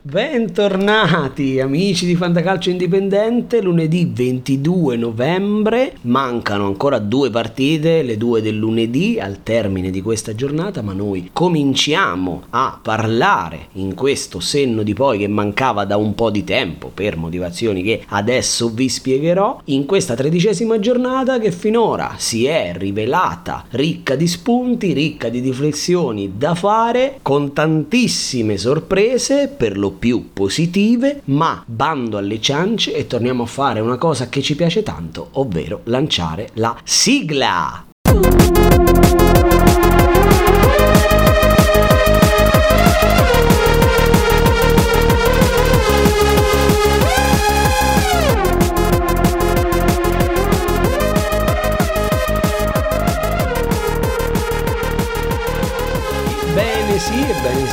Bentornati amici di Fantacalcio Indipendente, lunedì 22 novembre, mancano ancora due partite, le due del lunedì al termine di questa giornata, ma noi cominciamo a parlare in questo senno di poi che mancava da un po' di tempo per motivazioni che adesso vi spiegherò, in questa tredicesima giornata che finora si è rivelata ricca di spunti, ricca di riflessioni da fare, con tantissime sorprese per lo più positive, ma bando alle ciance e torniamo a fare una cosa che ci piace tanto, ovvero lanciare la sigla.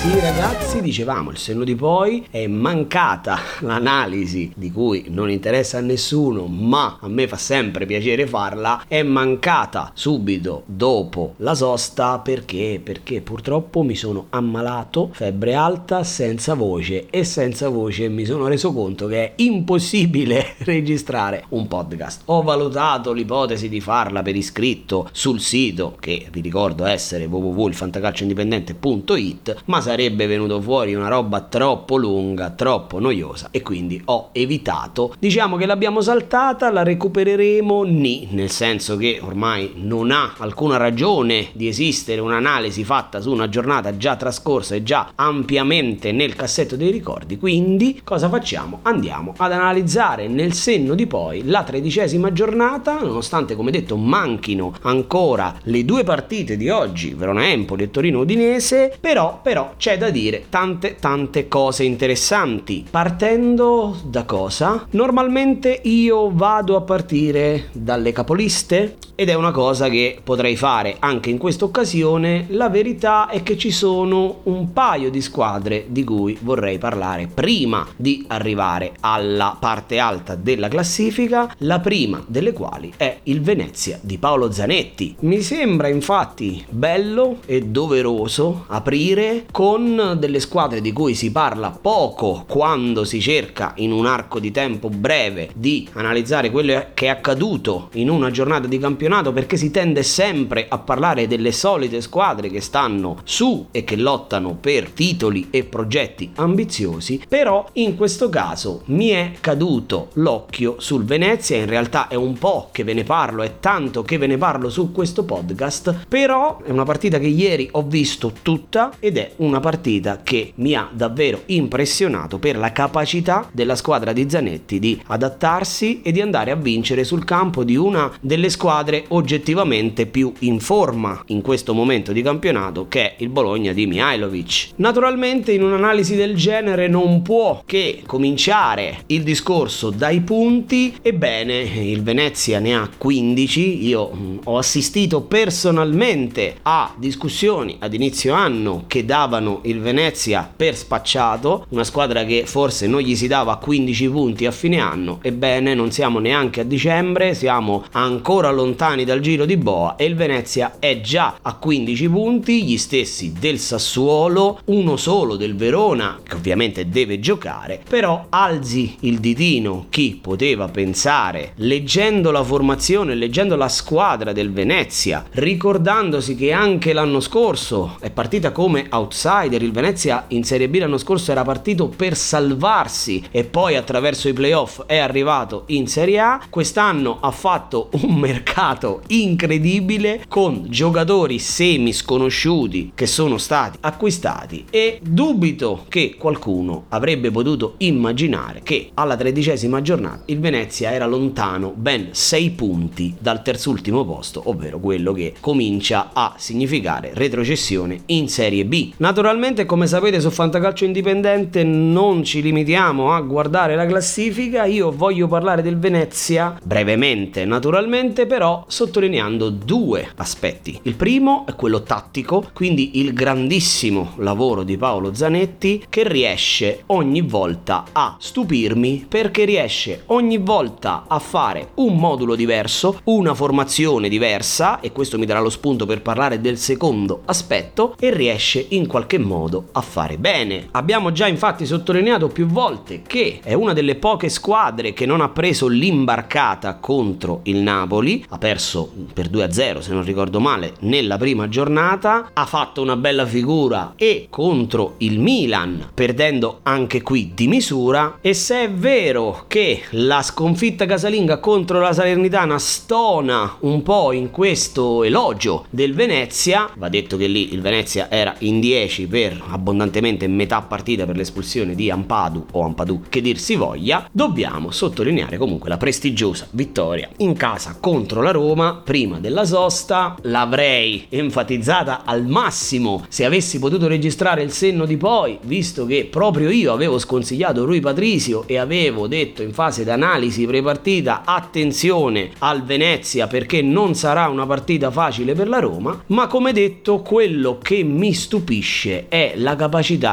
sì ragazzi, dicevamo, il senno di poi è mancata l'analisi di cui non interessa a nessuno, ma a me fa sempre piacere farla, è mancata subito dopo la sosta perché? Perché purtroppo mi sono ammalato, febbre alta, senza voce e senza voce mi sono reso conto che è impossibile registrare un podcast. Ho valutato l'ipotesi di farla per iscritto sul sito che vi ricordo essere www.ilfantacalcioindipendente.it, ma sarebbe venuto fuori una roba troppo lunga, troppo noiosa e quindi ho evitato. Diciamo che l'abbiamo saltata, la recupereremo ni, nel senso che ormai non ha alcuna ragione di esistere un'analisi fatta su una giornata già trascorsa e già ampiamente nel cassetto dei ricordi. Quindi cosa facciamo? Andiamo ad analizzare nel senno di poi la tredicesima giornata, nonostante come detto manchino ancora le due partite di oggi, Verona Empoli e Torino Udinese, però però c'è da dire tante tante cose interessanti. Partendo da cosa? Normalmente io vado a partire dalle capoliste ed è una cosa che potrei fare anche in questa occasione. La verità è che ci sono un paio di squadre di cui vorrei parlare prima di arrivare alla parte alta della classifica, la prima delle quali è il Venezia di Paolo Zanetti. Mi sembra infatti bello e doveroso aprire con delle squadre di cui si parla poco quando si cerca in un arco di tempo breve di analizzare quello che è accaduto in una giornata di campionato perché si tende sempre a parlare delle solite squadre che stanno su e che lottano per titoli e progetti ambiziosi, però in questo caso mi è caduto l'occhio sul Venezia, in realtà è un po' che ve ne parlo, è tanto che ve ne parlo su questo podcast, però è una partita che ieri ho visto tutta ed è una partita che mi ha davvero impressionato per la capacità della squadra di Zanetti di adattarsi e di andare a vincere sul campo di una delle squadre squadre oggettivamente più in forma in questo momento di campionato che è il Bologna di Mihailovic. Naturalmente in un'analisi del genere non può che cominciare il discorso dai punti, ebbene il Venezia ne ha 15, io mm, ho assistito personalmente a discussioni ad inizio anno che davano il Venezia per spacciato, una squadra che forse non gli si dava 15 punti a fine anno, ebbene non siamo neanche a dicembre, siamo ancora lontani dal giro di boa e il Venezia è già a 15 punti, gli stessi del Sassuolo, uno solo del Verona che ovviamente deve giocare, però alzi il ditino chi poteva pensare leggendo la formazione, leggendo la squadra del Venezia, ricordandosi che anche l'anno scorso è partita come outsider, il Venezia in Serie B l'anno scorso era partito per salvarsi e poi attraverso i playoff è arrivato in Serie A, quest'anno ha fatto un mercato mercato incredibile con giocatori semi sconosciuti che sono stati acquistati e dubito che qualcuno avrebbe potuto immaginare che alla tredicesima giornata il Venezia era lontano ben 6 punti dal terzultimo posto, ovvero quello che comincia a significare retrocessione in Serie B. Naturalmente, come sapete, su Fantacalcio Indipendente non ci limitiamo a guardare la classifica, io voglio parlare del Venezia brevemente, naturalmente, però sottolineando due aspetti. Il primo è quello tattico, quindi il grandissimo lavoro di Paolo Zanetti che riesce ogni volta a stupirmi perché riesce ogni volta a fare un modulo diverso, una formazione diversa e questo mi darà lo spunto per parlare del secondo aspetto e riesce in qualche modo a fare bene. Abbiamo già infatti sottolineato più volte che è una delle poche squadre che non ha preso l'imbarcata contro il Napoli, ha perso per 2-0 se non ricordo male nella prima giornata, ha fatto una bella figura e contro il Milan, perdendo anche qui di misura e se è vero che la sconfitta casalinga contro la Salernitana stona un po' in questo elogio del Venezia, va detto che lì il Venezia era in 10 per abbondantemente metà partita per l'espulsione di Ampadu o Ampadu che dir si voglia, dobbiamo sottolineare comunque la prestigiosa vittoria in casa contro la Roma. Prima della sosta, l'avrei enfatizzata al massimo se avessi potuto registrare il senno di poi, visto che proprio io avevo sconsigliato Rui Patrizio e avevo detto in fase d'analisi prepartita attenzione al Venezia perché non sarà una partita facile per la Roma, ma come detto quello che mi stupisce è la capacità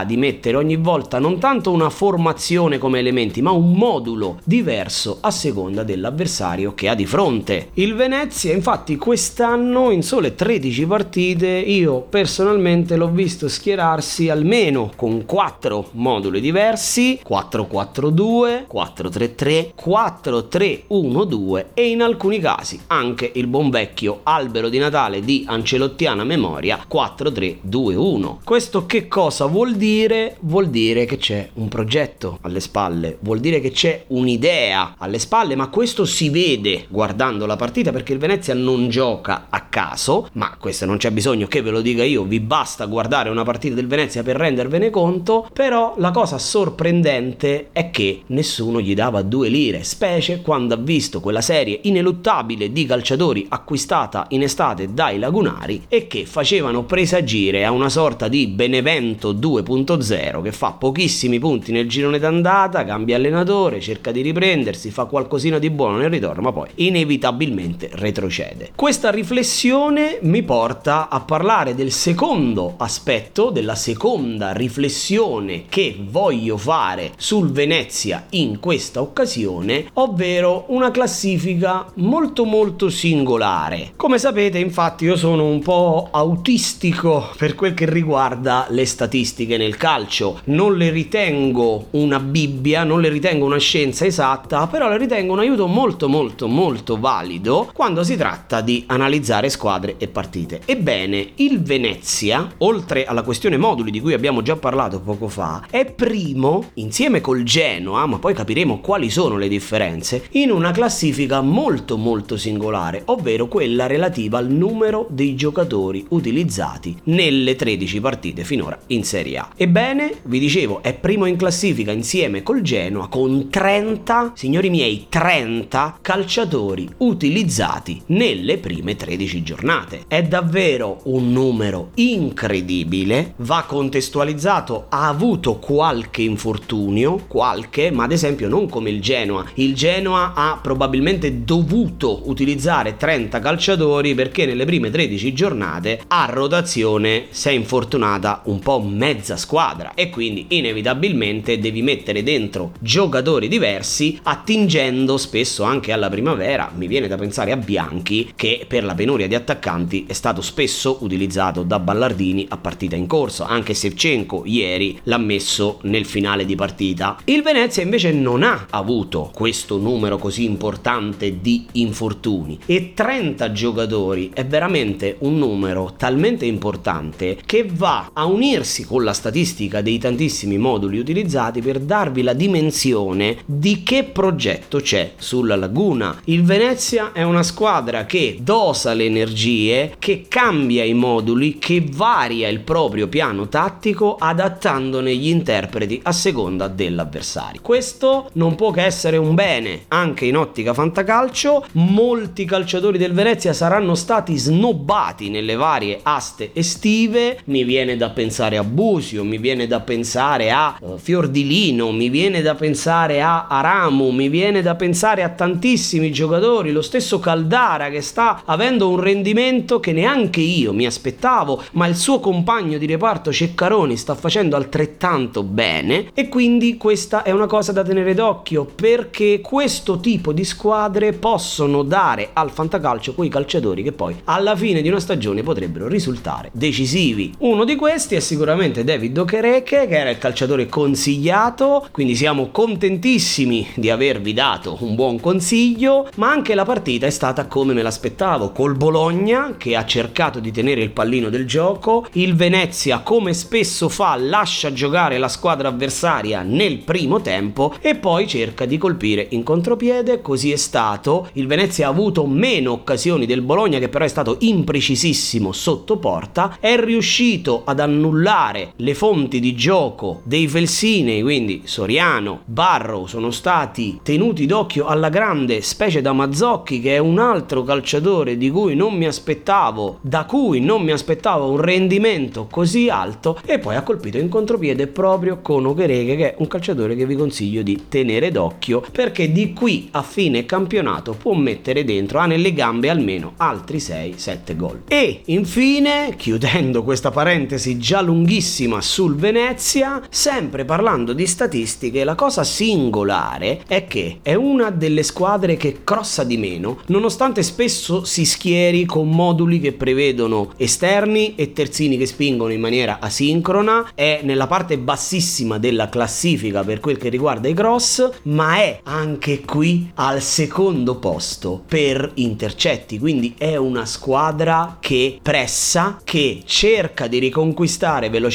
di mettere ogni volta non tanto una formazione come elementi, ma un modulo diverso a seconda dell'avversario che ha di fronte. Il Venezia infatti quest'anno in sole 13 partite io personalmente l'ho visto schierarsi almeno con 4 moduli diversi, 4-4-2, 4-3-3, 4-3-1-2 e in alcuni casi anche il buon vecchio albero di Natale di Ancelottiana memoria 4-3-2-1. Questo che cosa vuol dire? Vuol dire che c'è un progetto alle spalle, vuol dire che c'è un'idea alle spalle, ma questo si vede guardando la partita perché il Venezia non gioca a caso, ma questo non c'è bisogno che ve lo dica io, vi basta guardare una partita del Venezia per rendervene conto, però la cosa sorprendente è che nessuno gli dava due lire, specie quando ha visto quella serie ineluttabile di calciatori acquistata in estate dai lagunari e che facevano presagire a una sorta di Benevento 2.0 che fa pochissimi punti nel girone d'andata, cambia allenatore, cerca di riprendersi, fa qualcosina di buono nel ritorno, ma poi inevitabilmente retrocede. Questa riflessione mi porta a parlare del secondo aspetto, della seconda riflessione che voglio fare sul Venezia in questa occasione, ovvero una classifica molto molto singolare. Come sapete, infatti, io sono un po' autistico per quel che riguarda le statistiche nel calcio. Non le ritengo una Bibbia, non le ritengo una scienza esatta, però le ritengo un aiuto molto molto molto valido quando si tratta di analizzare squadre e partite. Ebbene, il Venezia, oltre alla questione moduli di cui abbiamo già parlato poco fa, è primo insieme col Genoa, ma poi capiremo quali sono le differenze, in una classifica molto molto singolare, ovvero quella relativa al numero dei giocatori utilizzati nelle 13 partite finora in Serie A. Ebbene, vi dicevo, è primo in classifica insieme col Genoa con 30, signori miei, 30 calciatori utilizzati nelle prime 13 giornate. È davvero un numero incredibile, va contestualizzato, ha avuto qualche infortunio, qualche, ma ad esempio non come il Genoa. Il Genoa ha probabilmente dovuto utilizzare 30 calciatori perché nelle prime 13 giornate a rotazione si è infortunata un po' mezza squadra e quindi inevitabilmente devi mettere dentro giocatori diversi attingendo spesso anche alla primavera. Mi viene da pensare a Bianchi che per la penuria di attaccanti è stato spesso utilizzato da Ballardini a partita in corso, anche se Cenco ieri l'ha messo nel finale di partita. Il Venezia invece non ha avuto questo numero così importante di infortuni e 30 giocatori è veramente un numero talmente importante che va a unirsi con la statistica dei tantissimi moduli utilizzati per darvi la dimensione di che progetto c'è sulla laguna. Il Venezia è una squadra che dosa le energie, che cambia i moduli, che varia il proprio piano tattico adattandone gli interpreti a seconda dell'avversario. Questo non può che essere un bene anche in ottica fantacalcio. Molti calciatori del Venezia saranno stati snobbati nelle varie aste estive. Mi viene da pensare a Busio, mi viene da pensare a uh, Fiordilino, mi viene da pensare a Aramu, mi viene da pensare a tantissimi giocatori, lo stesso Caldara che sta avendo un rendimento che neanche io mi aspettavo, ma il suo compagno di reparto Ceccaroni sta facendo altrettanto bene e quindi questa è una cosa da tenere d'occhio perché questo tipo di squadre possono dare al fantacalcio quei calciatori che poi alla fine di una stagione potrebbero risultare decisivi. Uno di questi è sicuramente sicuramente David Okereke che era il calciatore consigliato, quindi siamo contentissimi di avervi dato un buon consiglio, ma anche la partita è stata come me l'aspettavo, col Bologna che ha cercato di tenere il pallino del gioco, il Venezia come spesso fa lascia giocare la squadra avversaria nel primo tempo e poi cerca di colpire in contropiede, così è stato, il Venezia ha avuto meno occasioni del Bologna che però è stato imprecisissimo sotto porta, è riuscito ad annullare le fonti di gioco dei Felsinei, quindi Soriano, Barrow sono stati tenuti d'occhio alla grande, specie da Mazzocchi che è un altro calciatore di cui non mi aspettavo, da cui non mi aspettavo un rendimento così alto e poi ha colpito in contropiede proprio con Okereke che è un calciatore che vi consiglio di tenere d'occhio perché di qui a fine campionato può mettere dentro, ha nelle gambe almeno altri 6-7 gol. E infine, chiudendo questa parentesi già lunghissima sul Venezia, sempre parlando di statistiche, la cosa singolare è che è una delle squadre che crossa di meno, nonostante spesso si schieri con moduli che prevedono esterni e terzini che spingono in maniera asincrona, è nella parte bassissima della classifica per quel che riguarda i cross, ma è anche qui al secondo posto per intercetti, quindi è una squadra che pressa, che cerca di riconquistare velocemente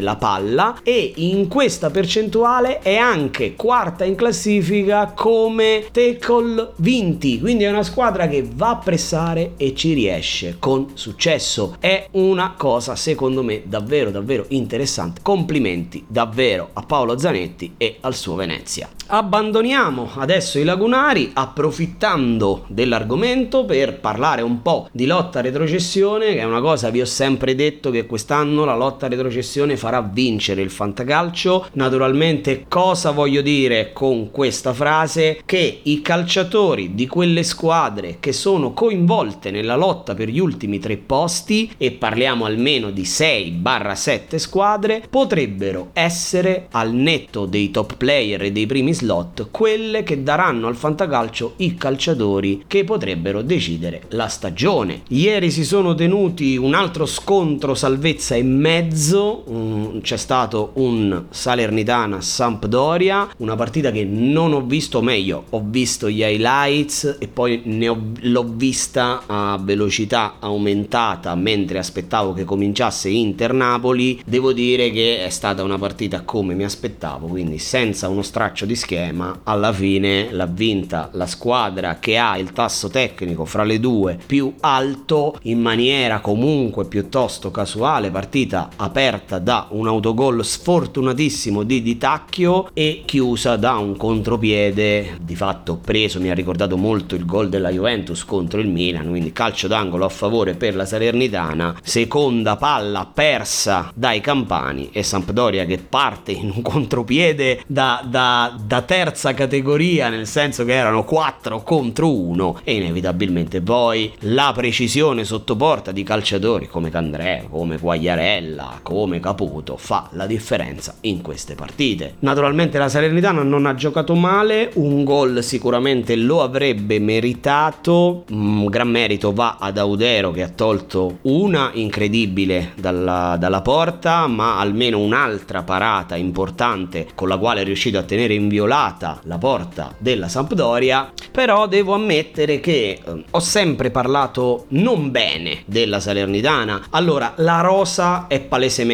la palla e in questa percentuale è anche quarta in classifica come tackle vinti, quindi è una squadra che va a pressare e ci riesce con successo. È una cosa secondo me davvero davvero interessante. Complimenti davvero a Paolo Zanetti e al suo Venezia. Abbandoniamo adesso i lagunari approfittando dell'argomento per parlare un po' di lotta retrocessione, che è una cosa vi ho sempre detto che quest'anno la lotta a retrocessione farà vincere il fantacalcio. Naturalmente cosa voglio dire con questa frase? Che i calciatori di quelle squadre che sono coinvolte nella lotta per gli ultimi tre posti e parliamo almeno di 6-7 squadre potrebbero essere al netto dei top player e dei primi slot quelle che daranno al fantacalcio i calciatori che potrebbero decidere la stagione. Ieri si sono tenuti un altro scontro salvezza e mezzo, um, c'è stato un Salernitana Sampdoria, una partita che non ho visto meglio, ho visto gli highlights e poi ho, l'ho vista a velocità aumentata mentre aspettavo che cominciasse Inter Napoli. Devo dire che è stata una partita come mi aspettavo, quindi senza uno straccio di schema, alla fine l'ha vinta la squadra che ha il tasso tecnico fra le due più alto in maniera comunque piuttosto casuale, partita aperta da un autogol sfortunatissimo di Di Tacchio e chiusa da un contropiede. Di fatto preso, mi ha ricordato molto il gol della Juventus contro il Milan, quindi calcio d'angolo a favore per la Salernitana, seconda palla persa dai campani e Sampdoria che parte in un contropiede da, da, da terza categoria, nel senso che erano 4 contro 1 e inevitabilmente poi la precisione sotto porta di calciatori come Candrea, come Quagliarella, come Caputo fa la differenza in queste partite. Naturalmente la Salernitana non ha giocato male, un gol sicuramente lo avrebbe meritato, un gran merito va ad Audero che ha tolto una incredibile dalla, dalla porta, ma almeno un'altra parata importante con la quale è riuscito a tenere inviolata la porta della Sampdoria, però devo ammettere che eh, ho sempre parlato non bene della Salernitana. Allora, la rosa è palesemente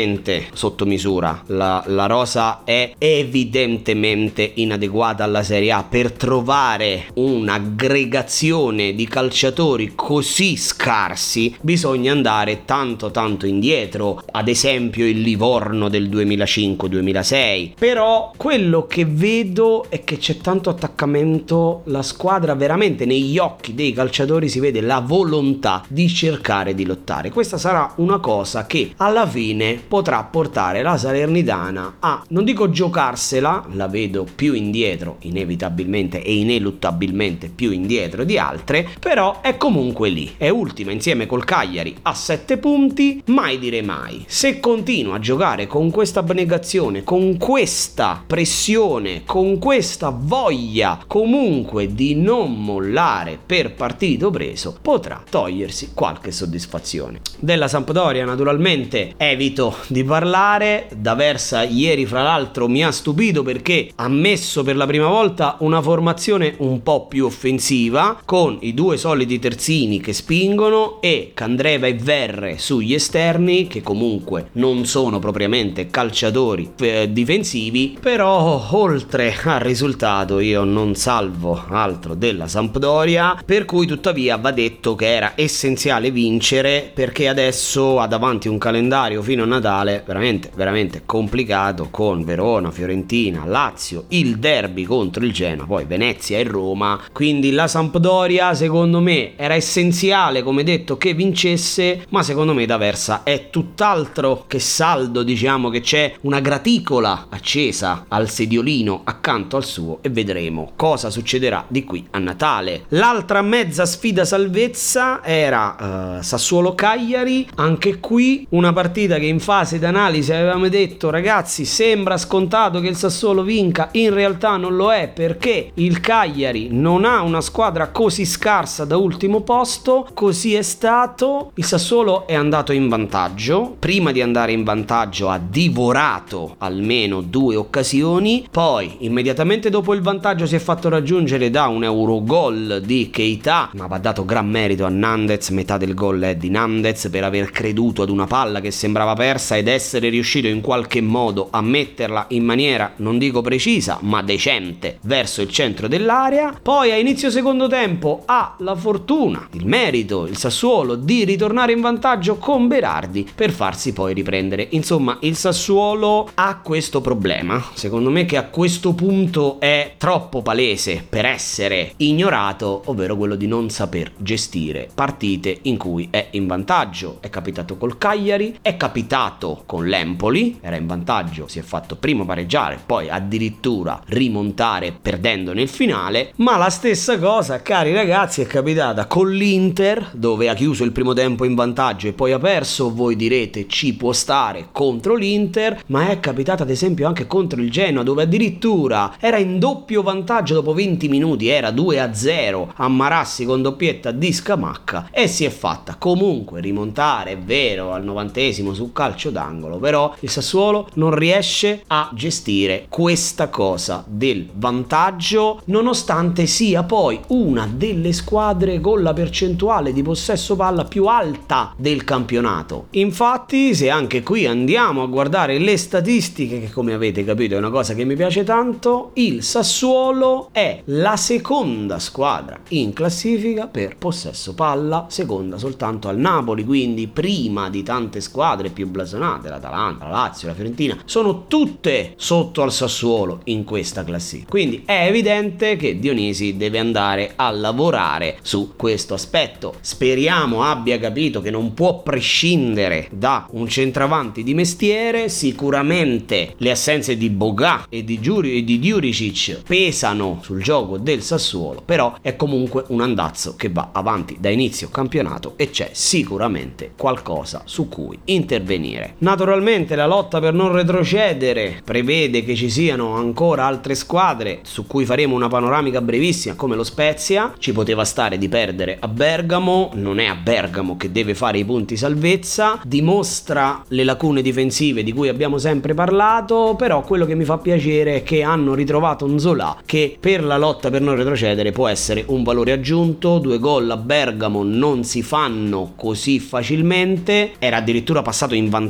sotto misura, la, la rosa è evidentemente inadeguata alla Serie A per trovare un'aggregazione di calciatori così scarsi bisogna andare tanto tanto indietro, ad esempio il Livorno del 2005-2006. Però quello che vedo è che c'è tanto attaccamento, la squadra veramente negli occhi dei calciatori si vede la volontà di cercare di lottare. Questa sarà una cosa che alla fine potrà portare la Salernitana a, non dico giocarsela, la vedo più indietro inevitabilmente e ineluttabilmente più indietro di altre, però è comunque lì, è ultima insieme col Cagliari a 7 punti, mai dire mai. Se continua a giocare con questa abnegazione, con questa pressione, con questa voglia comunque di non mollare per partito preso, potrà togliersi qualche soddisfazione. Della Sampdoria naturalmente evito di parlare. D'Aversa ieri fra l'altro mi ha stupito perché ha messo per la prima volta una formazione un po' più offensiva con i due soliti terzini che spingono e Candreva e Verre sugli esterni che comunque non sono propriamente calciatori eh, difensivi, però oltre al risultato io non salvo altro della Sampdoria, per cui tuttavia va detto che era essenziale vincere perché adesso ha davanti un calendario fino a Natale veramente veramente complicato con Verona, Fiorentina, Lazio, il derby contro il Genoa, poi Venezia e Roma, quindi la Sampdoria secondo me era essenziale come detto che vincesse, ma secondo me D'Aversa è tutt'altro che saldo, diciamo che c'è una graticola accesa al sediolino accanto al suo e vedremo cosa succederà di qui a Natale. L'altra mezza sfida salvezza era uh, Sassuolo-Cagliari, anche qui una partita che in fase d'analisi avevamo detto ragazzi sembra scontato che il Sassuolo vinca, in realtà non lo è perché il Cagliari non ha una squadra così scarsa da ultimo posto, così è stato, il Sassuolo è andato in vantaggio, prima di andare in vantaggio ha divorato almeno due occasioni, poi immediatamente dopo il vantaggio si è fatto raggiungere da un Eurogol di Keita, ma va dato gran merito a Nandez, metà del gol è di Nandez per aver creduto ad una palla che sembrava persa ed essere riuscito in qualche modo a metterla in maniera non dico precisa, ma decente verso il centro dell'area. Poi a inizio secondo tempo ha la fortuna, il merito, il Sassuolo di ritornare in vantaggio con Berardi per farsi poi riprendere. Insomma, il Sassuolo ha questo problema, secondo me che a questo punto è troppo palese per essere ignorato, ovvero quello di non saper gestire partite in cui è in vantaggio. È capitato col Cagliari, è capitato con l'Empoli, era in vantaggio, si è fatto prima pareggiare, poi addirittura rimontare perdendo nel finale, ma la stessa cosa, cari ragazzi, è capitata con l'Inter, dove ha chiuso il primo tempo in vantaggio e poi ha perso, voi direte ci può stare contro l'Inter, ma è capitata ad esempio anche contro il Genoa, dove addirittura era in doppio vantaggio dopo 20 minuti, era 2 a 0 a Marassi con doppietta di Scamacca e si è fatta comunque rimontare, è vero, al novantesimo su calcio d'angolo, però il Sassuolo non riesce a gestire questa cosa del vantaggio nonostante sia poi una delle squadre con la percentuale di possesso palla più alta del campionato. Infatti, se anche qui andiamo a guardare le statistiche, che come avete capito è una cosa che mi piace tanto, il Sassuolo è la seconda squadra in classifica per possesso palla, seconda soltanto al Napoli, quindi prima di tante squadre più blasonate, l'Atalanta, la Lazio, la Fiorentina, sono tutte sotto al Sassuolo in questa classifica. Quindi è evidente che Dionisi deve andare a lavorare su questo aspetto. Speriamo abbia capito che non può prescindere da un centravanti di mestiere, sicuramente le assenze di Boga e di, Giuri, e di Diuricic pesano sul gioco del Sassuolo, però è comunque un andazzo che va avanti da inizio campionato e c'è sicuramente qualcosa su cui intervenire. Naturalmente la lotta per non retrocedere prevede che ci siano ancora altre squadre su cui faremo una panoramica brevissima come lo Spezia, ci poteva stare di perdere a Bergamo, non è a Bergamo che deve fare i punti salvezza, dimostra le lacune difensive di cui abbiamo sempre parlato, però quello che mi fa piacere è che hanno ritrovato un Zola che per la lotta per non retrocedere può essere un valore aggiunto, due gol a Bergamo non si fanno così facilmente, era addirittura passato in vantaggio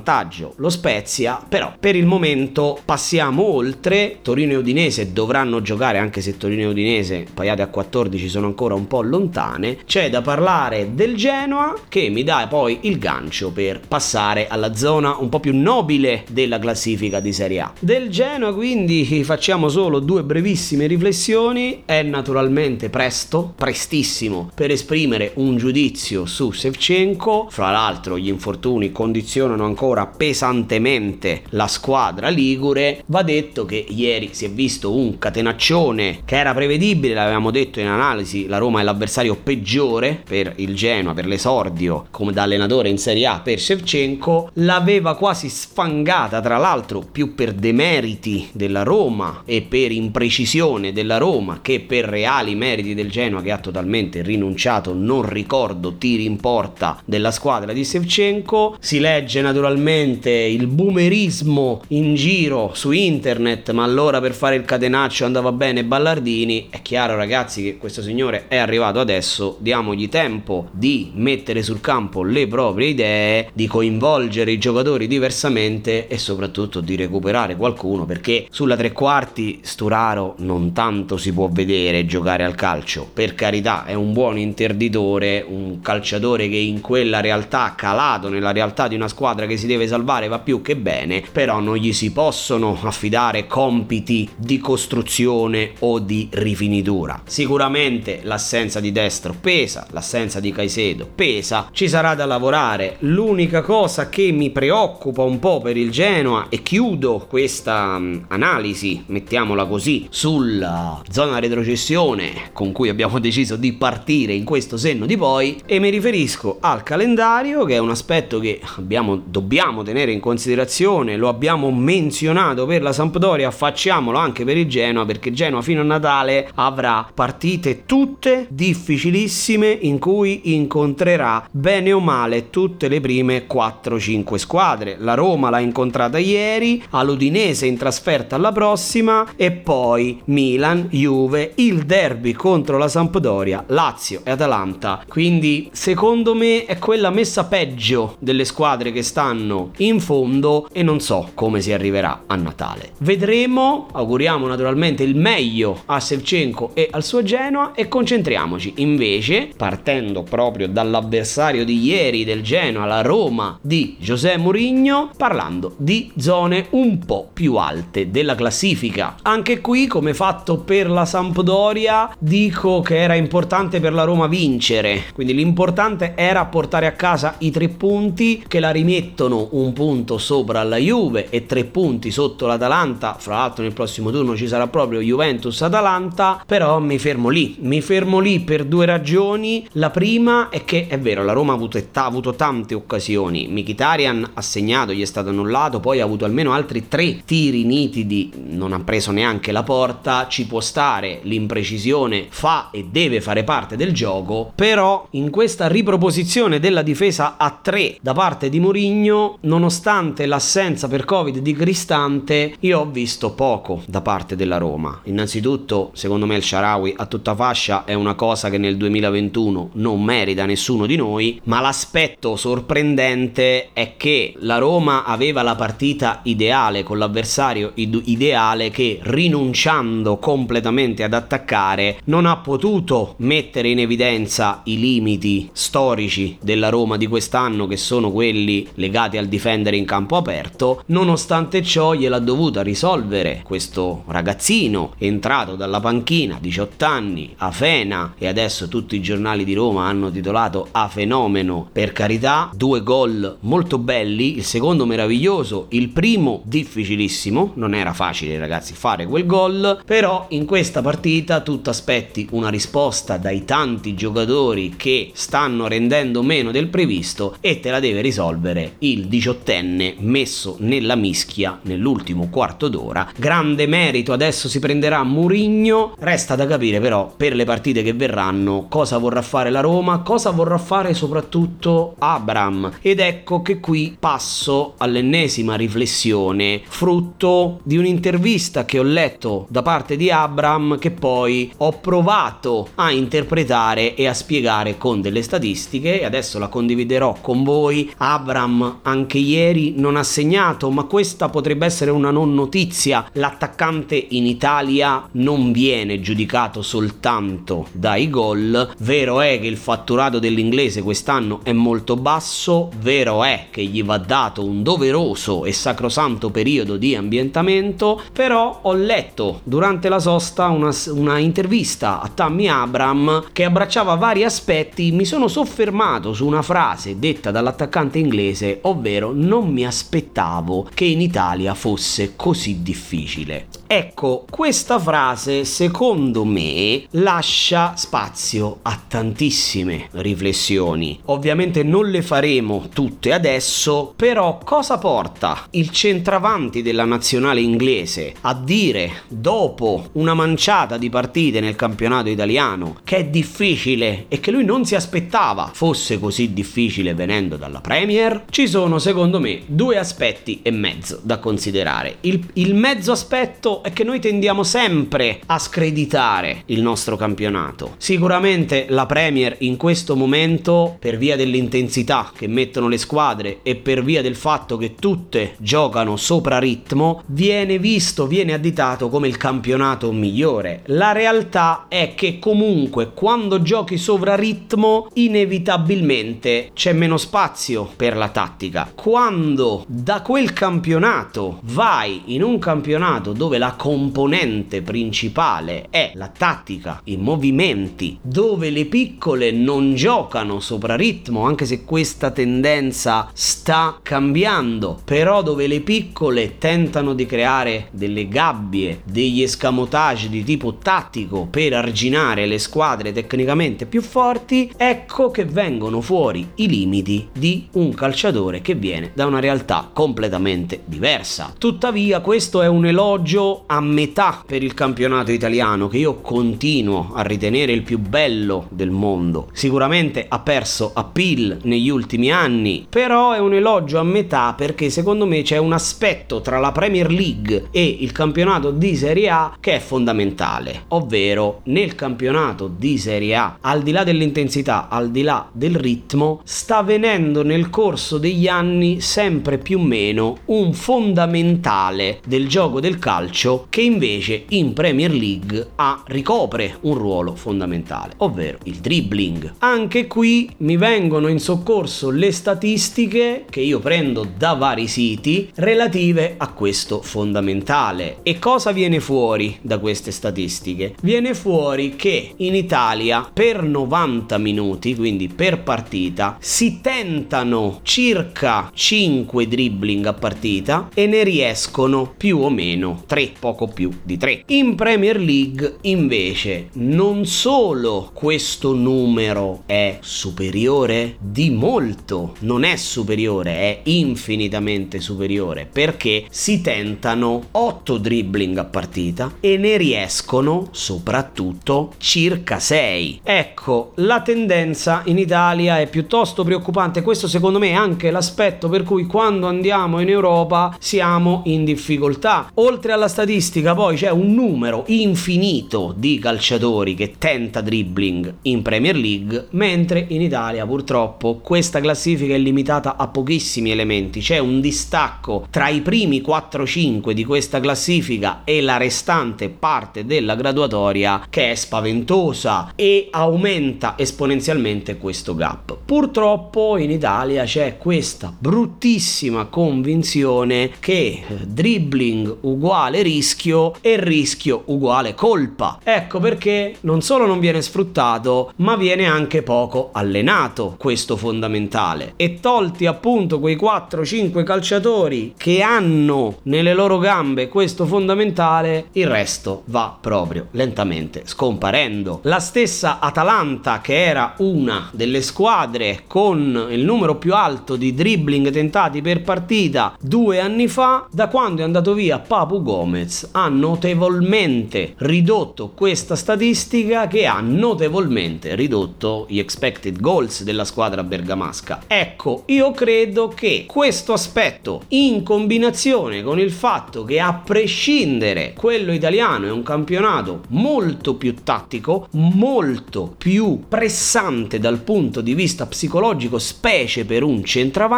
lo Spezia, però per il momento passiamo oltre, Torino e Udinese dovranno giocare anche se Torino e Udinese paiate a 14 sono ancora un po' lontane, c'è da parlare del Genoa che mi dà poi il gancio per passare alla zona un po' più nobile della classifica di Serie A. Del Genoa quindi facciamo solo due brevissime riflessioni, è naturalmente presto, prestissimo per esprimere un giudizio su Sevchenko, fra l'altro gli infortuni condizionano ancora pesantemente la squadra ligure, va detto che ieri si è visto un catenaccione che era prevedibile, l'avevamo detto in analisi, la Roma è l'avversario peggiore per il Genoa, per l'esordio come da allenatore in Serie A per Shevchenko, l'aveva quasi sfangata tra l'altro più per demeriti della Roma e per imprecisione della Roma che per reali meriti del Genoa che ha totalmente rinunciato, non ricordo tiri in porta della squadra di Shevchenko, si legge naturalmente naturalmente il boomerismo in giro su internet, ma allora per fare il catenaccio andava bene Ballardini, è chiaro ragazzi che questo signore è arrivato adesso, diamogli tempo di mettere sul campo le proprie idee, di coinvolgere i giocatori diversamente e soprattutto di recuperare qualcuno perché sulla tre quarti Sturaro non tanto si può vedere giocare al calcio, per carità è un buon interditore, un calciatore che in quella realtà calato nella realtà di una squadra che si deve salvare va più che bene, però non gli si possono affidare compiti di costruzione o di rifinitura. Sicuramente l'assenza di destro pesa, l'assenza di Caicedo pesa, ci sarà da lavorare. L'unica cosa che mi preoccupa un po' per il Genoa e chiudo questa um, analisi, mettiamola così, sulla zona retrocessione con cui abbiamo deciso di partire in questo senno di poi e mi riferisco al calendario che è un aspetto che abbiamo, dobbiamo tenere in considerazione, lo abbiamo menzionato per la Sampdoria, facciamolo anche per il Genoa perché Genoa fino a Natale avrà partite tutte difficilissime in cui incontrerà bene o male tutte le prime 4-5 squadre. La Roma l'ha incontrata ieri, all'Udinese in trasferta alla prossima e poi Milan, Juve, il derby contro la Sampdoria, Lazio e Atalanta. Quindi secondo me è quella messa peggio delle squadre che stanno in fondo e non so come si arriverà a Natale. Vedremo, auguriamo naturalmente il meglio a Sevchenko e al suo Genoa e concentriamoci invece, partendo proprio dall'avversario di ieri del Genoa, la Roma di José Mourinho, parlando di zone un po' più alte della classifica. Anche qui, come fatto per la Sampdoria, dico che era importante per la Roma vincere, quindi l'importante era portare a casa i tre punti che la rimettono un punto sopra la Juve e tre punti sotto l'Atalanta, fra l'altro nel prossimo turno ci sarà proprio Juventus-Atalanta, però mi fermo lì, mi fermo lì per due ragioni, la prima è che è vero, la Roma ha avuto, ha avuto tante occasioni, Mkhitaryan ha segnato, gli è stato annullato, poi ha avuto almeno altri tre tiri nitidi, non ha preso neanche la porta, ci può stare, l'imprecisione fa e deve fare parte del gioco, però in questa riproposizione della difesa a 3 da parte di Mourinho, nonostante l'assenza per Covid di Cristante, io ho visto poco da parte della Roma. Innanzitutto, secondo me il Sharawi a tutta fascia è una cosa che nel 2021 non merita nessuno di noi, ma l'aspetto sorprendente è che la Roma aveva la partita ideale con l'avversario ideale che rinunciando completamente ad attaccare non ha potuto mettere in evidenza i limiti storici della Roma di quest'anno che sono quelli legati al difendere in campo aperto, nonostante ciò gliel'ha dovuta risolvere questo ragazzino entrato dalla panchina, 18 anni, a Fena e adesso tutti i giornali di Roma hanno titolato A fenomeno, per carità, due gol molto belli, il secondo meraviglioso, il primo difficilissimo, non era facile ragazzi fare quel gol, però in questa partita tu ti aspetti una risposta dai tanti giocatori che stanno rendendo meno del previsto e te la deve risolvere il diciottenne messo nella mischia nell'ultimo quarto d'ora. Grande merito, adesso si prenderà Murigno, resta da capire però per le partite che verranno cosa vorrà fare la Roma, cosa vorrà fare soprattutto Abram ed ecco che qui passo all'ennesima riflessione frutto di un'intervista che ho letto da parte di Abram che poi ho provato a interpretare e a spiegare con delle statistiche e adesso la condividerò con voi. Abram anche ieri non ha segnato, ma questa potrebbe essere una non notizia. L'attaccante in Italia non viene giudicato soltanto dai gol. Vero è che il fatturato dell'inglese quest'anno è molto basso, vero è che gli va dato un doveroso e sacrosanto periodo di ambientamento, però ho letto durante la sosta una, una intervista a Tammy Abram che abbracciava vari aspetti, mi sono soffermato su una frase detta dall'attaccante inglese, ovvero non mi aspettavo che in Italia fosse così difficile. Ecco, questa frase secondo me lascia spazio a tantissime riflessioni. Ovviamente non le faremo tutte adesso, però cosa porta il centravanti della nazionale inglese a dire dopo una manciata di partite nel campionato italiano che è difficile e che lui non si aspettava fosse così difficile venendo dalla Premier? Ci sono sono secondo me due aspetti e mezzo da considerare. Il, il mezzo aspetto è che noi tendiamo sempre a screditare il nostro campionato. Sicuramente la Premier in questo momento, per via dell'intensità che mettono le squadre e per via del fatto che tutte giocano sopra ritmo, viene visto, viene additato come il campionato migliore. La realtà è che comunque quando giochi sopra ritmo inevitabilmente c'è meno spazio per la tattica. Quando da quel campionato vai in un campionato dove la componente principale è la tattica, i movimenti, dove le piccole non giocano sopra ritmo, anche se questa tendenza sta cambiando, però dove le piccole tentano di creare delle gabbie, degli escamotage di tipo tattico per arginare le squadre tecnicamente più forti, ecco che vengono fuori i limiti di un calciatore che viene da una realtà completamente diversa. Tuttavia questo è un elogio a metà per il campionato italiano che io continuo a ritenere il più bello del mondo. Sicuramente ha perso appeal negli ultimi anni, però è un elogio a metà perché secondo me c'è un aspetto tra la Premier League e il campionato di Serie A che è fondamentale, ovvero nel campionato di Serie A, al di là dell'intensità, al di là del ritmo, sta venendo nel corso degli anni sempre più o meno un fondamentale del gioco del calcio che invece in Premier League ha, ricopre un ruolo fondamentale, ovvero il dribbling. Anche qui mi vengono in soccorso le statistiche che io prendo da vari siti relative a questo fondamentale. E cosa viene fuori da queste statistiche? Viene fuori che in Italia per 90 minuti, quindi per partita, si tentano circa 5 dribbling a partita e ne riescono più o meno 3, poco più di 3. In Premier League invece non solo questo numero è superiore di molto, non è superiore, è infinitamente superiore perché si tentano 8 dribbling a partita e ne riescono soprattutto circa 6. Ecco, la tendenza in Italia è piuttosto preoccupante, questo secondo me è anche l'aspetto per cui quando andiamo in Europa siamo in difficoltà. Oltre alla statistica poi c'è un numero infinito di calciatori che tenta dribbling in Premier League, mentre in Italia purtroppo questa classifica è limitata a pochissimi elementi, c'è un distacco tra i primi 4-5 di questa classifica e la restante parte della graduatoria che è spaventosa e aumenta esponenzialmente questo gap. Purtroppo in Italia c'è questa bruttissima convinzione che dribbling uguale rischio e rischio uguale colpa. Ecco perché non solo non viene sfruttato, ma viene anche poco allenato questo fondamentale. E tolti appunto quei 4-5 calciatori che hanno nelle loro gambe questo fondamentale, il resto va proprio lentamente scomparendo. La stessa Atalanta, che era una delle squadre con il numero più alto di dribbling tentati per partita due anni fa, da quando è andato via Papu Gomez, ha notevolmente ridotto questa statistica che ha notevolmente ridotto gli expected goals della squadra bergamasca. Ecco, io credo che questo aspetto in combinazione con il fatto che a prescindere quello italiano è un campionato molto più tattico, molto più pressante dal punto di vista psicologico, specie per un centravanti,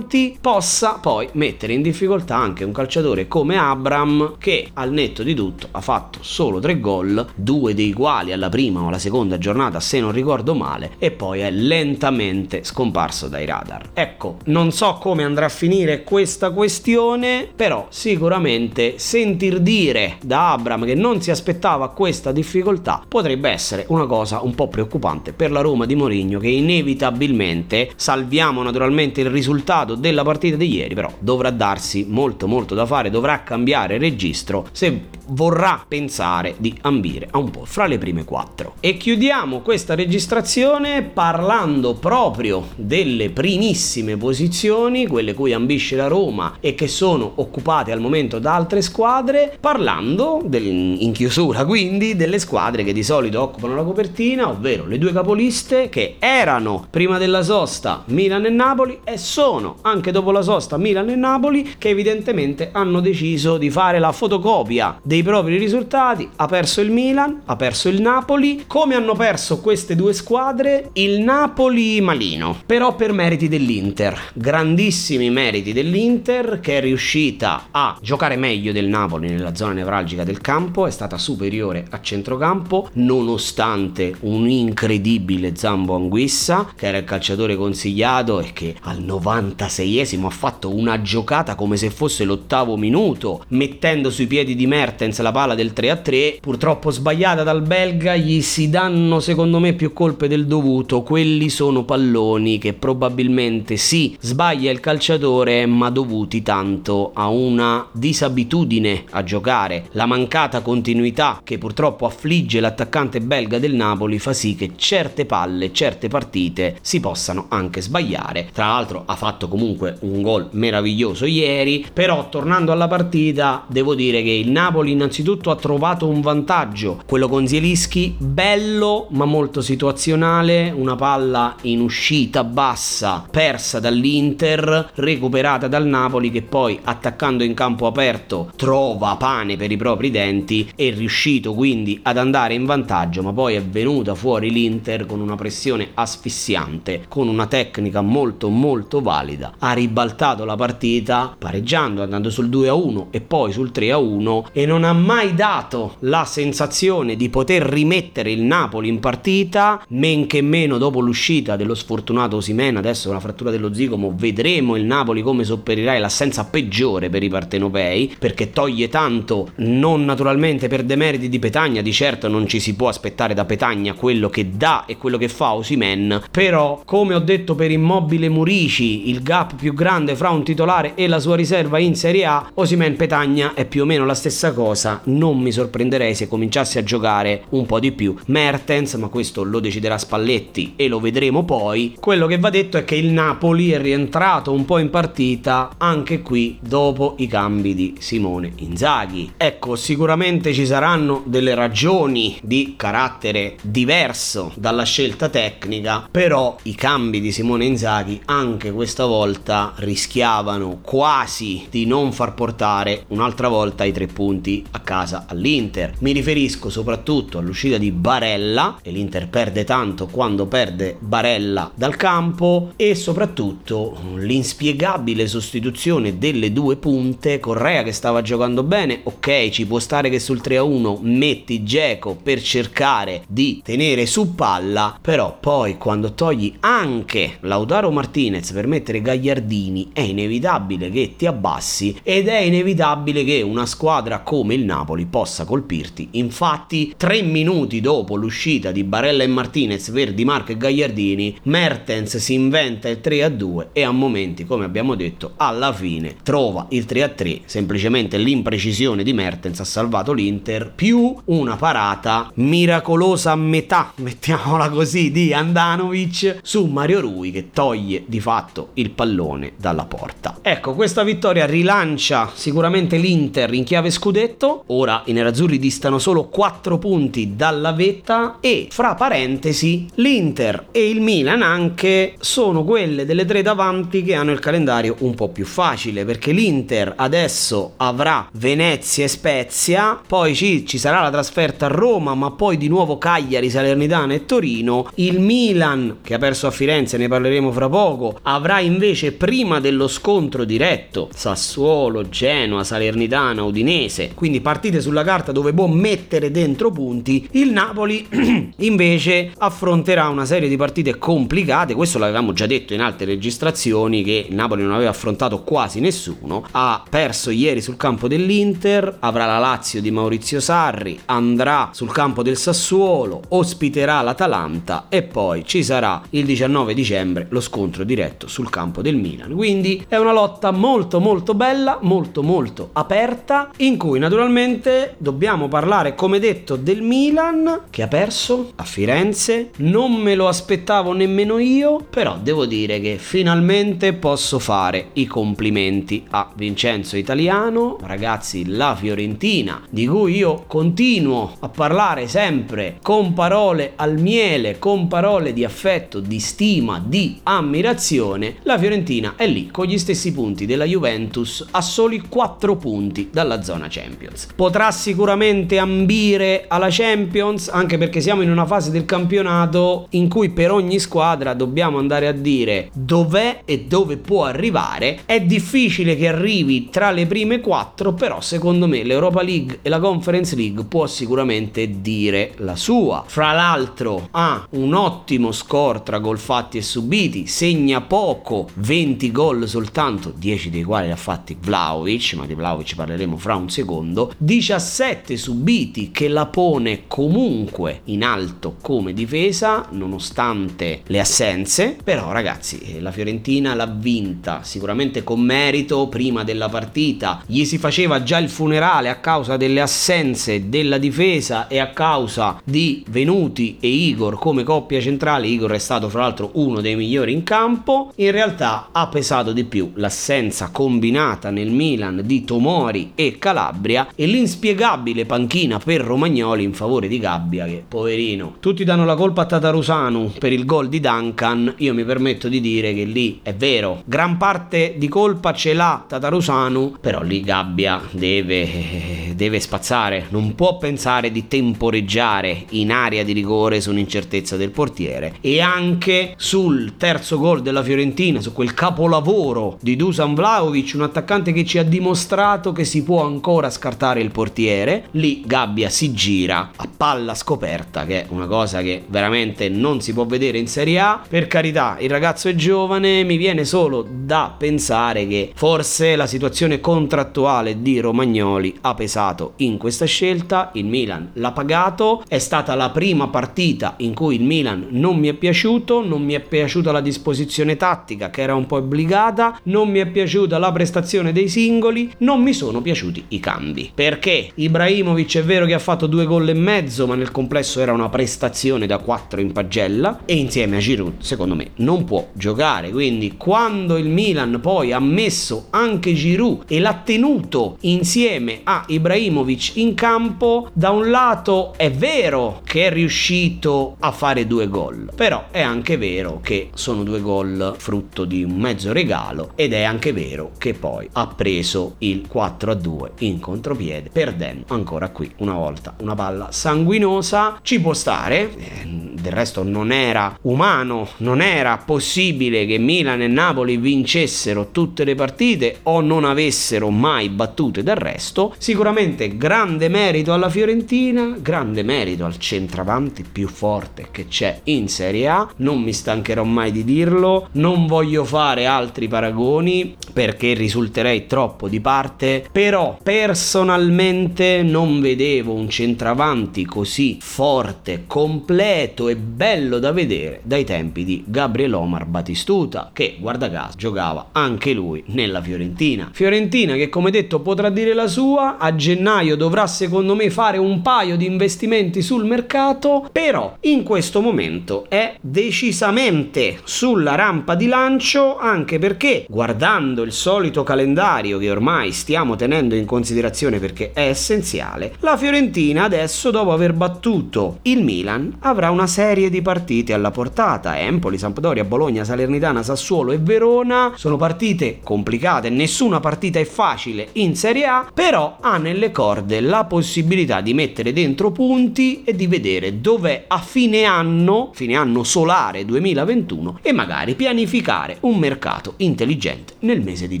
possa poi mettere in difficoltà anche un calciatore come Abram che al netto di tutto ha fatto solo tre gol, due dei quali alla prima o alla seconda giornata se non ricordo male e poi è lentamente scomparso dai radar. Ecco, non so come andrà a finire questa questione, però sicuramente sentir dire da Abram che non si aspettava questa difficoltà potrebbe essere una cosa un po' preoccupante per la Roma di Mourinho che inevitabilmente salviamo naturalmente il risultato della partita di ieri, però dovrà darsi molto molto da fare, dovrà cambiare registro se vorrà pensare di ambire a un po' fra le prime quattro. E chiudiamo questa registrazione parlando proprio delle primissime posizioni, quelle cui ambisce la Roma e che sono occupate al momento da altre squadre, parlando del, in chiusura quindi delle squadre che di solito occupano la copertina, ovvero le due capoliste che erano prima della sosta Milan e Napoli e sono anche dopo la sosta Milan e Napoli che evidentemente hanno deciso di fare la fotocopia dei propri risultati. Ha perso il Milan, ha perso il Napoli. Come hanno perso queste due squadre? Il Napoli malino, però per meriti dell'Inter. Grandissimi meriti dell'Inter che è riuscita a giocare meglio del Napoli nella zona nevralgica del campo, è stata superiore a centrocampo nonostante un incredibile Zambo Anguissa che era il calciatore consigliato e che al 96esimo ha fatto una giocata come se fosse l'ottavo minuto, mettendo sui piedi di Mertens la palla del 3-3, purtroppo sbagliata dal belga, gli si danno secondo me più colpe del dovuto, quelli sono palloni che probabilmente sì, sbaglia il calciatore, ma dovuti tanto a una disabitudine a giocare, la mancata continuità che purtroppo affligge l'attaccante belga del Napoli fa sì che certe palle, certe partite si possano anche sbagliare. Tra l'altro ha fatto comunque un gol meraviglioso ieri, però tornando alla partita devo dire che il Napoli innanzitutto ha trovato un vantaggio, quello con Zielischi, bello ma molto situazionale, una palla in uscita bassa persa dall'Inter, recuperata dal Napoli che poi attaccando in campo aperto trova pane per i propri denti è riuscito quindi ad andare in vantaggio, ma poi è venuta fuori l'Inter con una pressione asfissiante, con una tecnica molto molto valida. Ha ribaltato la partita pareggiando, andando sul 2-1 e poi sul 3-1 e non ha mai dato la sensazione di poter rimettere il Napoli in partita, men che meno dopo l'uscita dello sfortunato Osimena, adesso con la frattura dello zigomo vedremo il Napoli come sopperirà l'assenza peggiore per i partenopei, perché toglie tanto, non naturalmente per demeriti di Petagna, di certo non ci si può aspettare da Petagna quello che dà e quello che fa Osimen, però come ho detto per Immobile Murici, il gap più grande fra un titolare e la sua riserva in Serie A, Osimen Petagna è più o meno la stessa cosa, non mi sorprenderei se cominciasse a giocare un po' di più Mertens, ma questo lo deciderà Spalletti e lo vedremo poi. Quello che va detto è che il Napoli è rientrato un po' in partita anche qui dopo i cambi di Simone Inzaghi. Ecco, sicuramente ci saranno delle ragioni di carattere diverso dalla scelta tecnica, però i cambi di Simone Inzaghi anche questa volta rischiavano quasi di non far portare un'altra volta i tre punti a casa all'Inter. Mi riferisco soprattutto all'uscita di Barella e l'Inter perde tanto quando perde Barella dal campo e soprattutto l'inspiegabile sostituzione delle due punte Correa che stava giocando bene ok ci può stare che sul 3-1 metti Geco per cercare di tenere su palla però poi quando togli anche Lautaro Martinez per mettere Gagliardini è inevitabile che ti abbassi ed è inevitabile che una squadra come il Napoli possa colpirti. Infatti tre minuti dopo l'uscita di Barella e Martinez per Di Marco e Gagliardini Mertens si inventa il 3-2 e a momenti come abbiamo detto alla fine trova il 3-3 semplicemente l'imprecisione di Mertens ha salvato l'Inter. Più una parata miracolosa a metà mettiamola così di Andanovic su Mario Rui che toglie di fatto il pallone dalla porta. Ecco questa vittoria rilancia sicuramente l'Inter in chiave scudetto ora i nerazzurri distano solo 4 punti dalla vetta e fra parentesi l'Inter e il Milan anche sono quelle delle tre davanti che hanno il calendario un po' più facile perché l'Inter adesso avrà Venezia e Spezia poi ci, ci sarà la trasferta a Roma ma poi di nuovo Cagliari, Salernitana e Torino. Il Milan che ha perso a Firenze ne parleremo fra poco avrà invece prima dello scontro diretto Sassuolo, Genoa, Salernitana, Udinese. Quindi partite sulla carta dove può mettere dentro punti. Il Napoli invece affronterà una serie di partite complicate, questo l'avevamo già detto in altre registrazioni che Napoli non aveva affrontato quasi nessuno, ha perso ieri sul campo dell'Inter, avrà la Lazio di Maurizio Sarri, andrà sul campo del Sassuolo, ospiterà l'Atalanta e poi ci sarà il 19 dicembre lo scontro diretto sul campo del Milan. Quindi è una lotta molto molto bella, molto molto aperta in cui naturalmente Naturalmente dobbiamo parlare, come detto, del Milan che ha perso a Firenze. Non me lo aspettavo nemmeno io, però devo dire che finalmente posso fare i complimenti a Vincenzo Italiano. Ragazzi, la Fiorentina, di cui io continuo a parlare sempre con parole al miele, con parole di affetto, di stima, di ammirazione, la Fiorentina è lì con gli stessi punti della Juventus a soli 4 punti dalla zona Champions. Potrà sicuramente ambire alla Champions anche perché siamo in una fase del campionato in cui per ogni squadra dobbiamo andare a dire dov'è e dove può arrivare. È difficile che arrivi tra le prime 4, però secondo me l'Europa League e la Conference League può sicuramente dire la sua. Fra l'altro ha un ottimo score tra gol fatti e subiti, segna poco, 20 gol soltanto, 10 dei quali li ha fatti Vlaovic, ma di Vlaovic parleremo fra un secondo, 17 subiti che la pone comunque in alto come difesa, nonostante le assenze, però ragazzi la Fiorentina l'ha vinta sicuramente con merito. Prima della partita, gli si faceva già il funerale a causa delle assenze della difesa e a causa di Venuti e Igor come coppia centrale, Igor è stato fra l'altro uno dei migliori in campo, in realtà ha pesato di più l'assenza combinata nel Milan di Tomori e Calabria e l'inspiegabile panchina per Romagnoli in favore di Gabbia che poverino tutti danno la colpa a Tatarusanu per il gol di Duncan. Io mi permetto di dire che lì è vero gran parte di colpa ce l'ha Tatarusanu però lì Gabbia deve, deve spazzare. Non può pensare di temporeggiare in area di rigore su un'incertezza del portiere. E anche sul terzo gol della Fiorentina su quel capolavoro di Dusan Vlaovic un attaccante che ci ha dimostrato che si può ancora scartare il portiere lì Gabbia si gira a palla scoperta che è una cosa che veramente non si può vedere in Serie A. Per carità il ragazzo è giovane mi viene solo da pensare che forse la situazione contrattuale di Romagnoli ha pesato in questa scelta. Il Milan l'ha pagato è stata la prima partita in cui il Milan non mi è piaciuto non mi è piaciuta la disposizione tattica che era un po' obbligata non mi è piaciuta la prestazione dei singoli non mi sono piaciuti i cambi perché? Ibrahimovic è vero che ha fatto due gol e mezzo ma nel complesso era una prestazione da 4 in pagella. E insieme a Giroud secondo me non può giocare. Quindi quando il Milan poi ha messo anche Giroud e l'ha tenuto insieme a Ibrahimovic in campo da un lato è vero che è riuscito a fare due gol però è anche vero che sono due gol frutto di un mezzo regalo ed è anche vero che poi ha preso il 4 a 2 in contropiede perdendo ancora qui una volta una palla sanguinosa. Ci può stare eh, del resto non era umano non era possibile che Milan e Napoli vincessero tutte le partite o non avessero mai battute. D'arresto sicuramente grande merito alla Fiorentina grande merito al centravanti più forte che c'è in Serie A. Non mi stancherò mai di dirlo non voglio fare altri paragoni perché risulterei troppo di parte però personalmente non vedevo un centravanti così forte completo e bello da vedere dai tempi di Gabriel Omar Batistuta che guarda caso giocava anche lui nella Fiorentina. Fiorentina che come detto potrà dire la sua a gennaio dovrà secondo me fare un paio di investimenti sul mercato però in questo momento è decisamente sulla rampa di lancio anche perché guardando il solito calendario che ormai stiamo tenendo in considerazione perché è essenziale la Fiorentina adesso dopo aver battuto il Milan avrà una serie di partite alla portata. Empoli, Sampdoria, Bologna, Salernitana, Sassuolo e Verona sono partite complicate, nessuna partita è facile in Serie A, però ha nelle corde la possibilità di mettere dentro punti e di vedere dove a fine anno, fine anno solare 2021 e magari pianificare un mercato intelligente nel mese di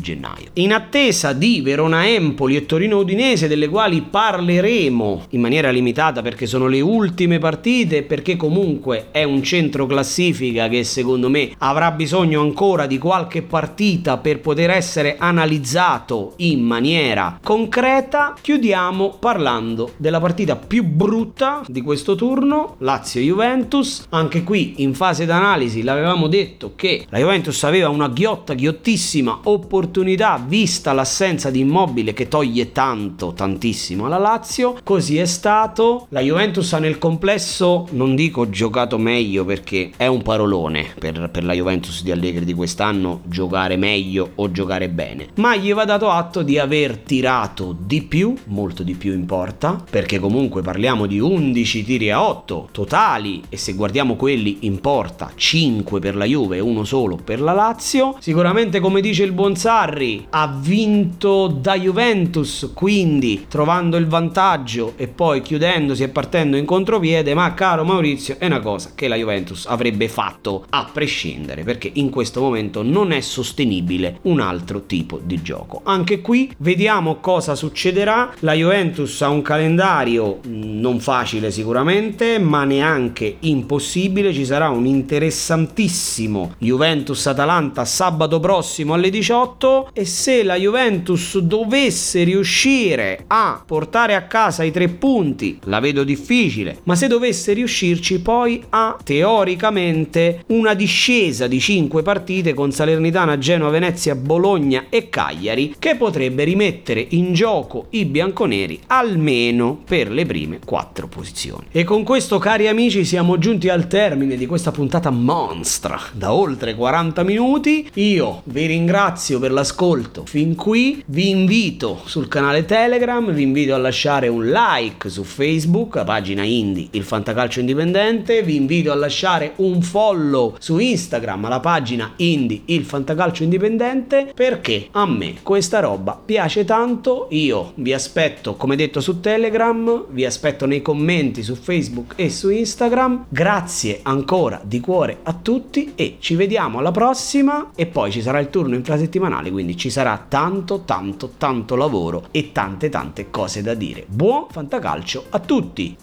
gennaio. In attesa di Verona Empoli e Torino Udinese delle quali parleremo in maniera limitata perché sono le ultime partite perché comunque è un centro classifica che secondo me avrà bisogno ancora di qualche partita per poter essere analizzato in maniera concreta, chiudiamo parlando della partita più brutta di questo turno, Lazio-Juventus. Anche qui in fase d'analisi l'avevamo detto che la Juventus aveva una ghiotta, ghiottissima opportunità vista l'assenza di immobile che toglie tanto, tantissimo alla Lazio. Così è stato. La Juventus ha nel complesso, non dico giocato meglio perché è un parolone per, per la Juventus di Allegri di quest'anno giocare meglio o giocare bene, ma gli va dato atto di aver tirato di più, molto di più in porta, perché comunque parliamo di 11 tiri a 8 totali e se guardiamo quelli in porta 5 per la Juve e uno solo per la Lazio. Sicuramente come dice il buon Sarri ha vinto da Juventus, quindi trovando il vantaggio e poi chiudendosi e partendo in contropiede, ma caro Maurizio è una cosa che la Juventus avrebbe fatto a prescindere perché in questo momento non è sostenibile un altro tipo di gioco. Anche qui vediamo cosa succederà. La Juventus ha un calendario non facile sicuramente, ma neanche impossibile. Ci sarà un interessantissimo Juventus-Atalanta sabato prossimo alle 18 e se la Juventus dovesse riuscire a portare a casa i tre punti, la vedo difficile, ma se dovesse riuscirci poi ha teoricamente una discesa di 5 partite con Salernitana, Genoa, Venezia, Bologna e Cagliari che potrebbe rimettere in gioco i bianconeri almeno per le prime 4 posizioni. E con questo cari amici siamo giunti al termine di questa puntata monstra da oltre 40 minuti. Io vi ringrazio per l'ascolto. Fin qui, vi invito sul canale Telegram, vi invito a lasciare un like su Facebook, la pagina Indie, il Fantacalcio Indipendente, vi invito a lasciare un follow su Instagram, la pagina Indie, il Fantacalcio Indipendente, perché a me questa roba piace tanto, io vi aspetto come detto su Telegram, vi aspetto nei commenti su Facebook e su Instagram, grazie ancora di cuore a tutti e ci vediamo alla prossima e poi ci sarà il turno infrasettimanale, quindi ci sarà tanto tanto tanto lavoro e tante tante cose da dire. Buon fantacalcio a tutti!